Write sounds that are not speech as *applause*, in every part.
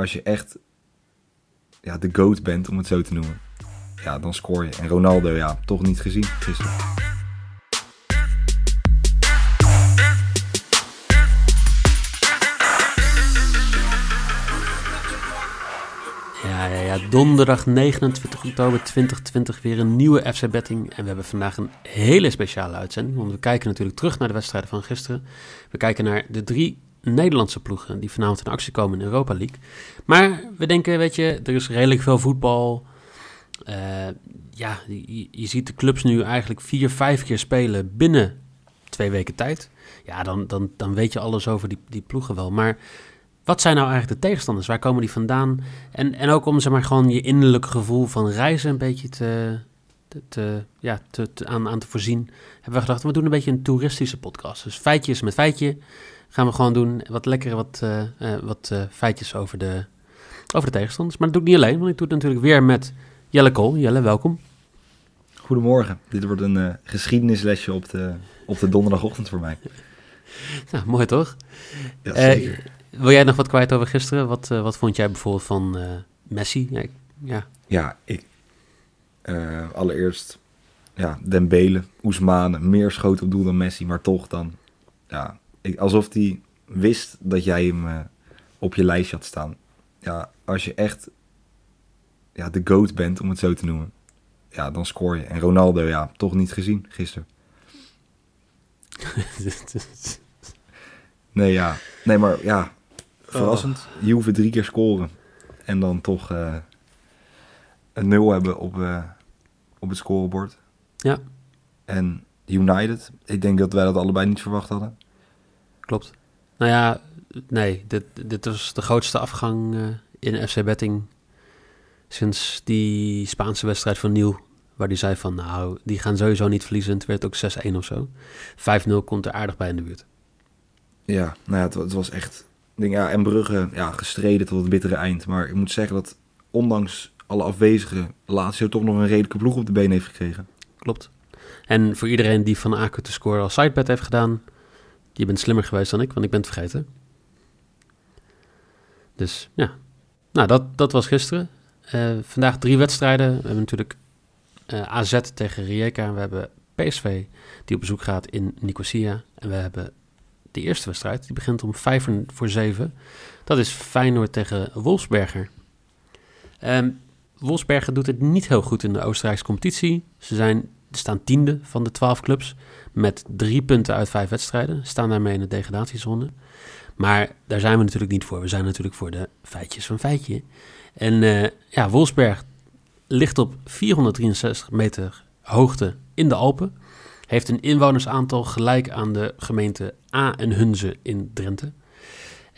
als je echt ja, de GOAT bent, om het zo te noemen, ja, dan scoor je. En Ronaldo, ja, toch niet gezien gisteren. Ja, ja, ja, donderdag 29 oktober 2020 weer een nieuwe FC Betting. En we hebben vandaag een hele speciale uitzending, want we kijken natuurlijk terug naar de wedstrijden van gisteren. We kijken naar de drie Nederlandse ploegen die vanavond in actie komen in Europa League. Maar we denken, weet je, er is redelijk veel voetbal. Uh, ja, je, ziet de clubs nu eigenlijk vier, vijf keer spelen binnen twee weken tijd. Ja, dan, dan, dan weet je alles over die, die ploegen wel. Maar wat zijn nou eigenlijk de tegenstanders? Waar komen die vandaan? En, en ook om zeg maar, gewoon je innerlijke gevoel van reizen een beetje te, te, te ja, te, aan, aan te voorzien. Hebben we gedacht, we doen een beetje een toeristische podcast. Dus feitjes met feitje gaan we gewoon doen. Wat lekkere wat, uh, uh, wat uh, feitjes over de, over de tegenstanders. Maar dat doe ik niet alleen, want ik doe het natuurlijk weer met Jelle Kool. Jelle, welkom. Goedemorgen. Dit wordt een geschiedenislesje op de, op de donderdagochtend voor mij. Nou, mooi toch? Ja, zeker. Wil jij nog wat kwijt over gisteren? Wat, wat vond jij bijvoorbeeld van Messi? Ja, ik, ja. ja ik, uh, allereerst ja, Dembele, Oesmane, meer schoten op doel dan Messi, maar toch dan, ja, alsof hij wist dat jij hem op je lijstje had staan. Ja, als je echt ja, de GOAT bent, om het zo te noemen, ja, dan scoor je. En Ronaldo, ja, toch niet gezien gisteren. *laughs* nee, ja. Nee, maar ja, verrassend. Oh. Je hoeft drie keer scoren. En dan toch uh, een nul hebben op, uh, op het scorebord. Ja. En United, ik denk dat wij dat allebei niet verwacht hadden. Klopt. Nou ja, nee, dit, dit was de grootste afgang uh, in FC Betting sinds die Spaanse wedstrijd van Nieuw. Waar die zei van, nou, die gaan sowieso niet verliezen. Het werd ook 6-1 of zo. 5-0 komt er aardig bij in de buurt. Ja, nou ja, het, het was echt denk, ja, en Brugge ja, gestreden tot het bittere eind. Maar ik moet zeggen dat ondanks alle afwezigen Lazio toch nog een redelijke ploeg op de been heeft gekregen. Klopt. En voor iedereen die van Aken te score als sidebet heeft gedaan, je bent slimmer geweest dan ik, want ik ben het vergeten. Dus ja, nou dat, dat was gisteren. Uh, vandaag drie wedstrijden. We hebben natuurlijk uh, AZ tegen Rijeka. We hebben PSV die op bezoek gaat in Nicosia. En we hebben de eerste wedstrijd. Die begint om 5 voor 7. Dat is Feyenoord tegen Wolfsberger. Um, Wolfsberger doet het niet heel goed in de Oostenrijkse competitie. Ze zijn, staan tiende van de 12 clubs met drie punten uit vijf wedstrijden. Staan daarmee in de degradatiezone. Maar daar zijn we natuurlijk niet voor. We zijn natuurlijk voor de feitjes van feitje. En uh, ja, Wolfsberg ligt op 463 meter hoogte in de Alpen heeft een inwonersaantal gelijk aan de gemeente A en Hunze in Drenthe.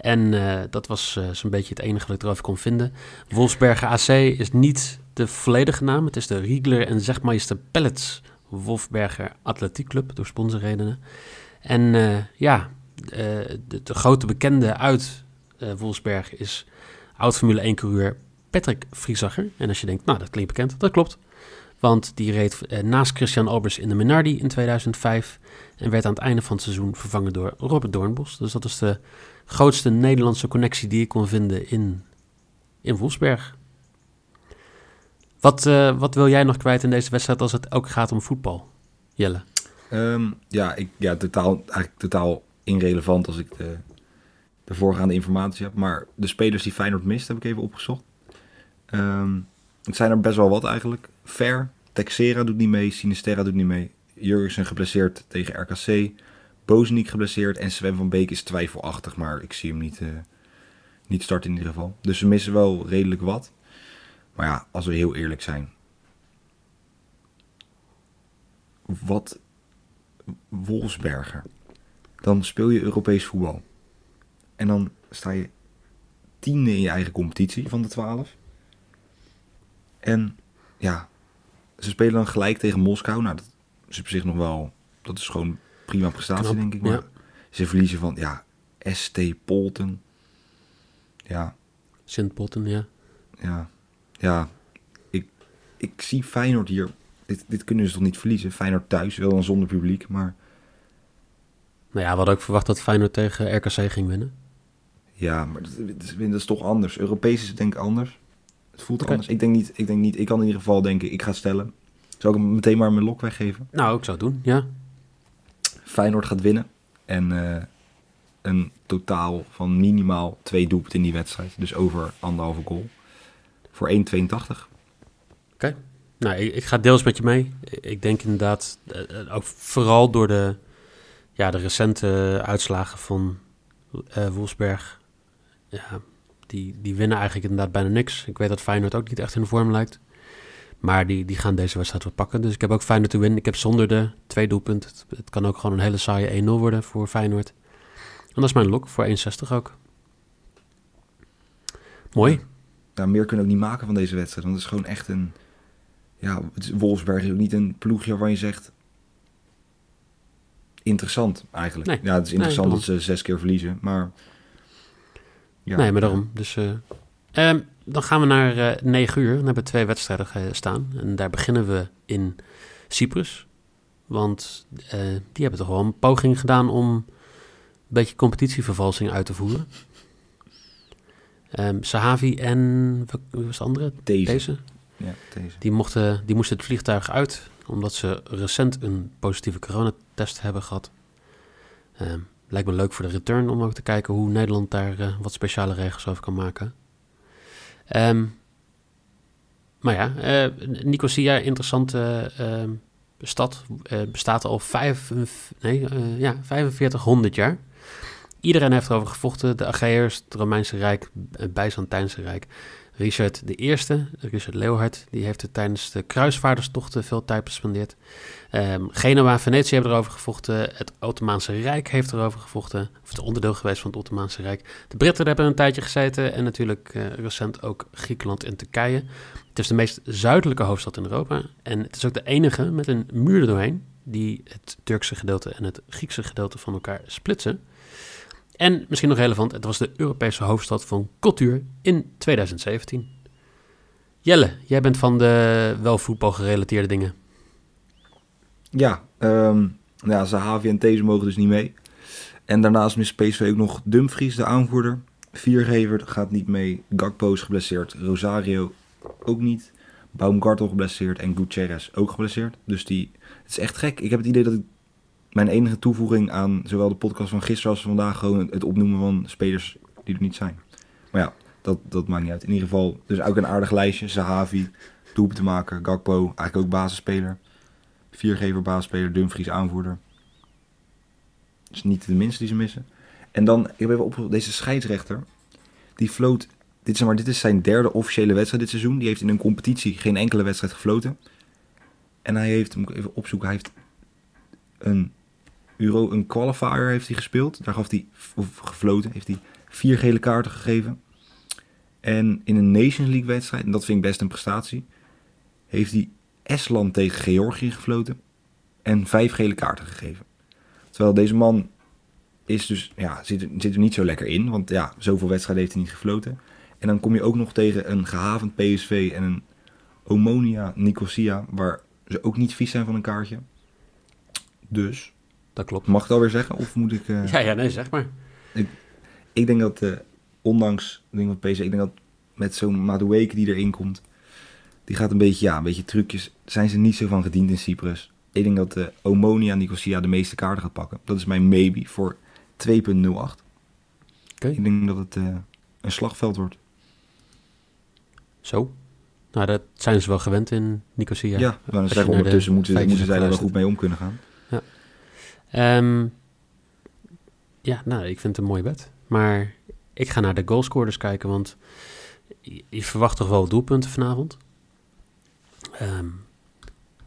En uh, dat was uh, zo'n beetje het enige wat ik erover kon vinden. Wolfsberger AC is niet de volledige naam. Het is de Riegler en Zegmeister Pellets Wolfberger Atletiek Club, door sponsorredenen. En uh, ja, de, de, grote bekende uit Wolfsberg is oud-Formule 1-coureur Patrick Friesacher. En als je denkt, nou, dat klinkt bekend, dat klopt. Want die reed eh, naast Christian Albers in de Minardi in 2005. En werd aan het einde van het seizoen vervangen door Robert Doornbos. Dus dat is de grootste Nederlandse connectie die ik kon vinden in, in Wolfsberg. Wat, uh, wat wil jij nog kwijt in deze wedstrijd als het ook gaat om voetbal? Jelle? Um, ja, ik, ja totaal, eigenlijk totaal irrelevant als ik de, de voorgaande informatie heb. Maar de spelers die Feyenoord mist, heb ik even opgezocht. Um, het zijn er best wel wat eigenlijk. Fair, Texera doet niet mee, Sinisterra doet niet mee. Jurgensen geblesseerd tegen RKC. Bozeniek geblesseerd en Sven van Beek is twijfelachtig, maar ik zie hem niet, uh, niet starten in ieder geval. Dus ze missen wel redelijk wat. Maar ja, als we heel eerlijk zijn. Wat Wolfsberger. Dan speel je Europees voetbal. En dan sta je tiende in je eigen competitie van de twaalf. En ja, ze spelen dan gelijk tegen Moskou. Nou, dat is op zich nog wel... Dat is gewoon prima prestatie, Knap, denk ik. Maar ja. ze verliezen van, ja, ST Polten. Ja, Sint-Potten, ja. ja, ja. Ik, ik zie Feyenoord hier... Dit, dit kunnen ze toch niet verliezen? Feyenoord thuis, wel dan zonder publiek, maar... Nou ja, we hadden ook verwacht dat Feyenoord tegen RKC ging winnen. Ja, maar dat, dat, dat is toch anders. Europees is het denk ik anders. Het voelt Oké. anders. Ik denk, niet, ik denk niet, ik kan in ieder geval denken, ik ga stellen. Zal ik hem meteen maar mijn lok weggeven? Nou, ik zou het doen, ja. Feyenoord gaat winnen. En eh, een totaal van minimaal twee doelpunten in die wedstrijd. Dus over anderhalve goal. Voor 1,82. Nou, ik, ik ga deels met je mee. Ik denk inderdaad, eh, eh, ook vooral door de, ja, de recente uitslagen van eh Wolfsberg. Ja, die, die winnen eigenlijk inderdaad bijna niks. Ik weet dat Feyenoord ook niet echt in vorm lijkt. Maar die, die gaan deze wedstrijd wel pakken. Dus ik heb ook Feyenoord te winnen. Ik heb zonder de twee doelpunten. Het, het kan ook gewoon een hele saaie 1-0 worden voor Feyenoord. En dat is mijn lok voor 1,60 ook. Mooi. Ja, meer kunnen we ook niet maken van deze wedstrijd. Want het is gewoon echt een... Ja, Wolfsberg is ook niet een ploegje waarvan je zegt... Interessant, eigenlijk. Nee. Ja, het is interessant Nee, dat ze zes keer verliezen, maar... Ja, nee, maar daarom. Dus, eh, ehm, dan gaan we naar eh 9 uur. Dan hebben we twee wedstrijden ge- staan. En daar beginnen we in Cyprus. Want eh, die hebben toch wel een poging gedaan om een beetje competitievervalsing uit te voeren. Ehm Sahavi en wie was de andere? Deze. Deze. Ja, deze. Die, mochten, die moesten het vliegtuig uit, omdat ze recent een positieve coronatest hebben gehad. Ehm, lijkt me leuk voor de return om ook te kijken hoe Nederland daar eh, wat speciale regels over kan maken. Ehm, maar ja, eh Nicosia, interessante ehm, stad, eh, bestaat al vijf, nee, ja, 4500 jaar. Iedereen heeft erover gevochten. De Achaeërs, het Romeinse Rijk, het Byzantijnse Rijk. Richard Eerste, Richard Leeuwhard, die heeft er tijdens de kruisvaarderstochten veel tijd bespendeerd. Ehm, Genua en Venetië hebben erover gevochten. Het Ottomaanse Rijk heeft erover gevochten. Of het onderdeel geweest van het Ottomaanse Rijk. De Britten hebben er een tijdje gezeten. En natuurlijk eh, recent ook Griekenland en Turkije. Het is de meest zuidelijke hoofdstad in Europa. En het is ook de enige met een muur erdoorheen. Die het Turkse gedeelte en het Griekse gedeelte van elkaar splitsen. En misschien nog relevant, het was de Europese hoofdstad van cultuur in 2017. Jelle, jij bent van de wel voetbal gerelateerde dingen. Ja, ehm ja, en These mogen dus niet mee. En daarnaast mist PSV ook nog Dumfries, de aanvoerder. Viergever gaat niet mee. Gakpo is geblesseerd. Rosario ook niet. Baumgartel geblesseerd. En Gutierrez ook geblesseerd. Dus die, het is echt gek. Ik heb het idee dat ik mijn enige toevoeging aan zowel de podcast van gisteren als van vandaag... gewoon het opnoemen van spelers die er niet zijn. Maar ja, dat, dat maakt niet uit. In ieder geval, dus ook een aardig lijstje. Zahavi, doelpunt te maken. Gakpo, eigenlijk ook basisspeler. Viergever, basisspeler. Dumfries, aanvoerder. Dus niet de minste die ze missen. En dan, ik heb even op deze scheidsrechter. Die floot, dit, zeg maar, dit is zijn derde officiële wedstrijd dit seizoen. Die heeft in een competitie geen enkele wedstrijd gefloten. En hij heeft, moet ik even opzoeken, hij heeft een Euro, een qualifier heeft hij gespeeld. Daar gaf hij, of gefloten, heeft hij vier gele kaarten gegeven. En in een Nations League wedstrijd, en dat vind ik best een prestatie, heeft hij Estland tegen Georgië gefloten. En vijf gele kaarten gegeven. Terwijl deze man is dus, ja, zit, zit er niet zo lekker in. Want ja, zoveel wedstrijden heeft hij niet gefloten. En dan kom je ook nog tegen een gehavend PSV en een Omonia Nicosia, waar ze ook niet vies zijn van een kaartje. Dus, Dat klopt. mag ik alweer zeggen? Of moet ik... eh, Ja, ja, nee, zeg maar. Ik denk dat, eh, ondanks ik denk dat PSV, ik denk dat met zo'n Madueke die erin komt, die gaat een beetje, ja, een beetje trucjes. Zijn ze niet zo van gediend in Cyprus. Ik denk dat de Omonia Nicosia de meeste kaarten gaat pakken. Dat is mijn maybe voor 2.08. Oké. Ik denk dat het een slagveld wordt. Zo. Nou, dat zijn ze wel gewend in Nicosia. Ja, maar dan zeggen ondertussen moeten, moeten zij er wel goed mee om kunnen gaan. Ehm, ja, nou, ik vind het een mooi bed. Maar ik ga naar de goalscorers kijken, want je, verwacht toch wel doelpunten vanavond. Ehm,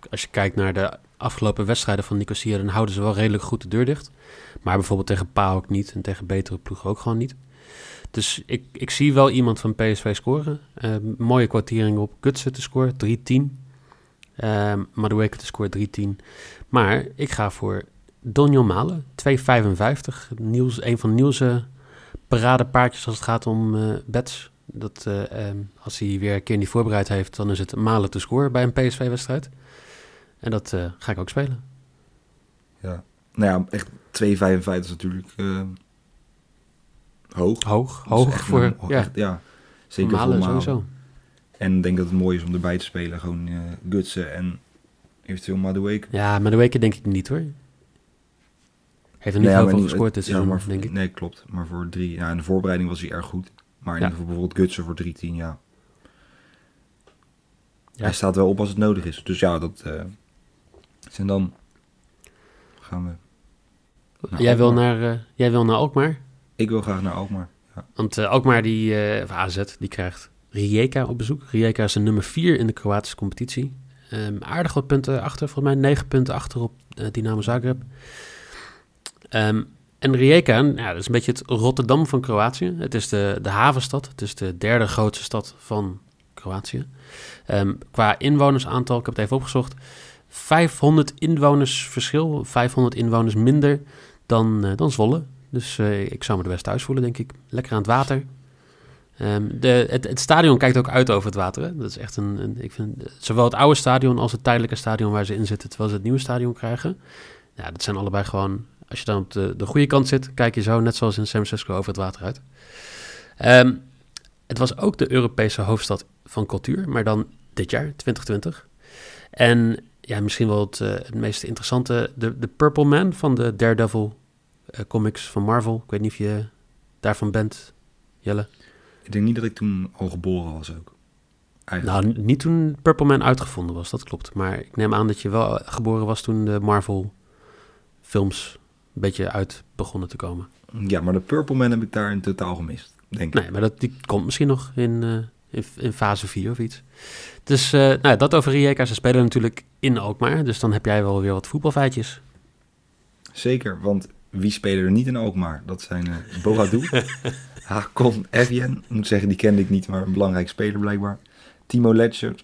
als je kijkt naar de afgelopen wedstrijden van Nicosia, dan houden ze wel redelijk goed de deur dicht. Maar bijvoorbeeld tegen PAOK niet en tegen betere ploegen ook gewoon niet. Dus ik, ik zie wel iemand van PSV scoren. Uh, mooie kwartering op Gutsen te scoren, 3-10. Uh, Madueke te scoren, 3-10. Maar ik ga voor Donjon Malen, 2,55. Niels, een van Niels' paradepaardjes als het gaat om uh, bets. Dat, uh, um, als hij weer een keer niet voorbereid heeft, dan is het Malen te scoren bij een PSV-wedstrijd. En dat uh, ga ik ook spelen. Ja, nou ja, echt 2,55 is natuurlijk hoog. Hoog, hoog voor, een, ja. Echt, ja. Zeker Malen, voor Malen. sowieso. En ik denk dat het mooi is om erbij te spelen. Gewoon Gutsen en eventueel Madueke. Ja, Madueke denk ik niet hoor. Heeft er niet Nee, heel veel niet- gescoord dit ja, seizoen, maar voor- denk ik. Nee, klopt. Maar voor drie... Ja, in de voorbereiding was hij erg goed. Maar in Ja. bijvoorbeeld Gutsen voor 3-10, ja. Ja. Hij staat wel op als het nodig is. Dus ja, dat... eh en dan gaan we... naar jij, wil naar, eh, jij wil naar Alkmaar? Ik wil graag naar Alkmaar. Ja. Want eh Alkmaar, die, of AZ, die krijgt Rijeka op bezoek. Rijeka is de nummer 4 in de Kroatische competitie. Ehm, aardig wat punten achter, volgens mij 9 punten achter op Dynamo Zagreb. Ehm, en Rijeka, ja, dat is een beetje het Rotterdam van Kroatië. Het is de, de havenstad. Het is de derde grootste stad van Kroatië. Ehm, qua inwonersaantal, ik heb het even opgezocht. 500 inwoners verschil, 500 inwoners minder dan, eh, dan Zwolle. Dus eh, ik zou me er best thuis voelen, denk ik. Lekker aan het water. Ehm, de, het, stadion kijkt ook uit over het water. Hè? Dat is echt een, een- Ik vind zowel het oude stadion als het tijdelijke stadion waar ze in zitten, terwijl ze het nieuwe stadion krijgen. Ja, dat zijn allebei gewoon. Als je dan op de, de goede kant zit, kijk je zo, net zoals in San Francisco, over het water uit. Ehm, het was ook de Europese hoofdstad van cultuur, maar dan dit jaar, 2020. En ja, misschien wel het, eh, het meest interessante, de, de Purple Man van de Daredevil eh, comics van Marvel. Ik weet niet of je daarvan bent, Jelle. Ik denk niet dat ik toen al geboren was ook. Eigenlijk. Nou, niet toen Purple Man uitgevonden was, dat klopt. Maar ik neem aan dat je wel geboren was toen de Marvel films een beetje uit begonnen te komen. Ja, maar de Purple Man heb ik daar in totaal gemist. Denk ik. Nee, maar dat, die komt misschien nog in, eh, in, in fase 4 of iets. Dus eh, nou, ja, dat over Rijeka. Ze spelen natuurlijk in Alkmaar. Dus dan heb jij wel weer wat voetbalfeitjes. Zeker, want wie spelen er niet in Alkmaar? Dat zijn Bogadou, *laughs* Hakon Evjen. Ik moet zeggen, die kende ik niet, maar een belangrijk speler blijkbaar. Timo Letcher,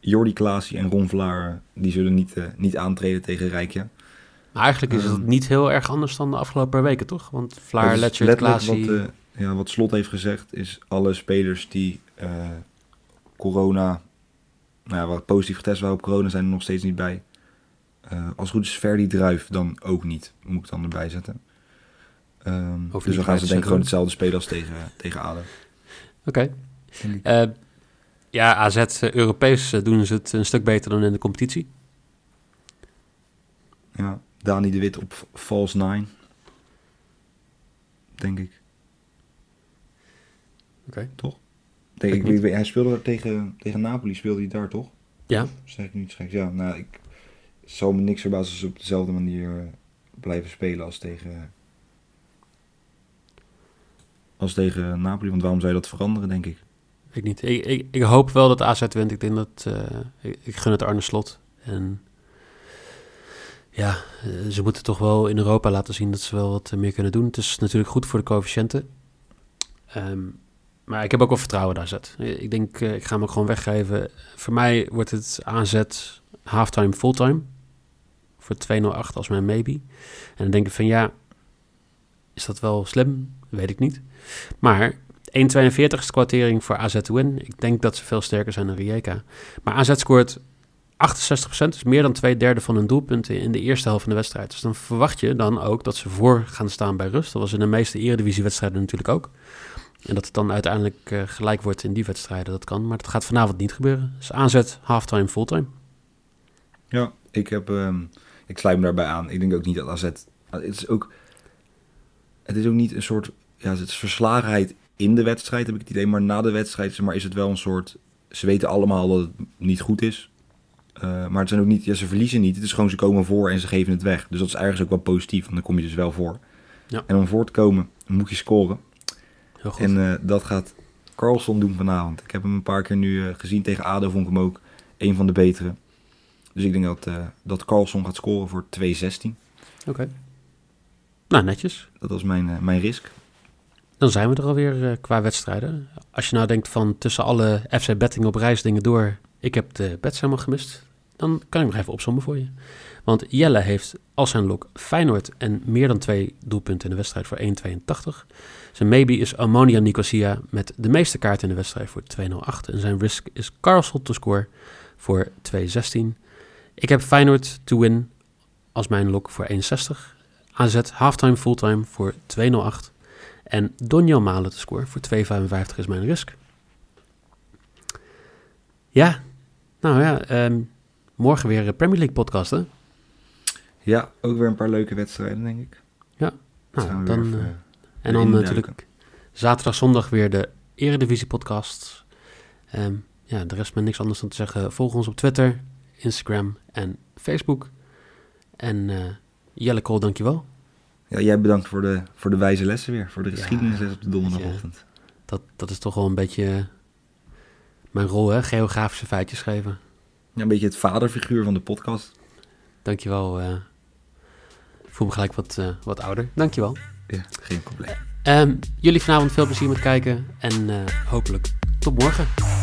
Jordi Klaasie en Ron Vlaar, die zullen niet, niet aantreden tegen Rijkja. Maar eigenlijk is het Ehm. niet heel erg anders dan de afgelopen paar weken, toch? Want Vlaar, Dat is Letcher, letterlijk Klaasie... Wat, eh, ja, wat Slot heeft gezegd is alle spelers die eh, corona, nou ja, wat positief getest waren op corona, zijn er nog steeds niet bij. Eh, als het goed is Verdi Druif dan ook niet, moet ik dan erbij zetten. Ehm, dus dan gaan ze denk zetten, ik gewoon hetzelfde spelen als tegen, tegen ADO. Oké. Eh, ja, AZ Europees doen ze het een stuk beter dan in de competitie. Ja, Dani de Wit op False Nine. Denk ik. Oké. Toch? Denk ik, ik niet. hij speelde tegen, tegen Napoli, speelde hij daar toch? Ja. Zeg ik nu iets geks? Ja, nou, ik zal me niks verbazen als ze op dezelfde manier eh, blijven spelen als tegen, als tegen Napoli. Want waarom zou je dat veranderen, denk ik? Ik niet. Ik, ik, ik hoop wel dat AZ wint. Ik denk dat... eh, ik, ik gun het Arne Slot. En ja, eh, ze moeten toch wel in Europa laten zien dat ze wel wat eh, meer kunnen doen. Het is natuurlijk goed voor de coëfficiënten. Ehm, maar ik heb ook wel vertrouwen in AZ. Eh, Ik denk, ik ga hem ook gewoon weggeven. Voor mij wordt het AZ halftime, fulltime. Voor 208 als mijn maybe. En dan denk ik van ja, is dat wel slim? Weet ik niet. Maar 1,42 is de kwartering voor AZ win. Ik denk dat ze veel sterker zijn dan Rijeka. Maar AZ scoort 68%, dus meer dan twee derde van hun doelpunten in de eerste helft van de wedstrijd. Dus dan verwacht je dan ook dat ze voor gaan staan bij rust. Dat was in de meeste eredivisiewedstrijden natuurlijk ook. En dat het dan uiteindelijk eh, gelijk wordt in die wedstrijden, dat kan. Maar dat gaat vanavond niet gebeuren. Dus AZ, halftime, fulltime. Ja, ik, heb, ehm, ik sluit me daarbij aan. Ik denk ook niet dat AZ... Het is ook, het is ook niet een soort... Ja, het is verslagenheid in de wedstrijd, heb ik het idee. Maar na de wedstrijd maar, is het wel een soort... Ze weten allemaal dat het niet goed is. Eh, maar het zijn ook niet, ja, ze verliezen niet. Het is gewoon ze komen voor en ze geven het weg. Dus dat is ergens ook wel positief, want dan kom je dus wel voor. Ja. En om voor te komen moet je scoren. Heel goed. En eh, dat gaat Carlson doen vanavond. Ik heb hem een paar keer nu eh, gezien tegen ADO, vond ik hem ook een van de betere. Dus ik denk dat, dat Carlson gaat scoren voor 2-16. Oké. Nou, netjes. Dat was mijn, mijn risk. Dan zijn we er alweer qua wedstrijden. Als je nou denkt van tussen alle FC Betting op reis dingen door, ik heb de helemaal gemist, dan kan ik nog even opzommen voor je. Want Jelle heeft als zijn lok Feyenoord en meer dan twee doelpunten in de wedstrijd voor 1,82. Zijn maybe is Ammonia Nicosia met de meeste kaarten in de wedstrijd voor 2,08. En zijn risk is Carlsel to score voor 2,16. Ik heb Feyenoord to win als mijn lok voor 1,60. AZ halftime fulltime voor 2,08. En Donjo Malen te score voor 2,55 is mijn risk. Ja, nou ja, ehm, morgen weer een Premier League podcast hè? Ja, ook weer een paar leuke wedstrijden, denk ik. Ja, nou, dan, even, eh, eh, en dan induiken. natuurlijk zaterdag, zondag weer de Eredivisie podcast. Ehm, ja, de rest met niks anders dan te zeggen. Volg ons op Twitter, Instagram en Facebook. En eh Jelle Kool, dankjewel. Ja, jij bedankt voor de, voor de wijze lessen weer. Voor de Ja, geschiedenisles op de donderdagochtend. Dat, dat is toch wel een beetje eh, mijn rol, hè? Geografische feitjes geven. Ja, een beetje het vaderfiguur van de podcast. Dankjewel. eh ik voel me gelijk wat, eh, wat ouder. Dankjewel. Ja, geen probleem. Ehm jullie vanavond veel plezier met kijken. En eh, hopelijk tot morgen.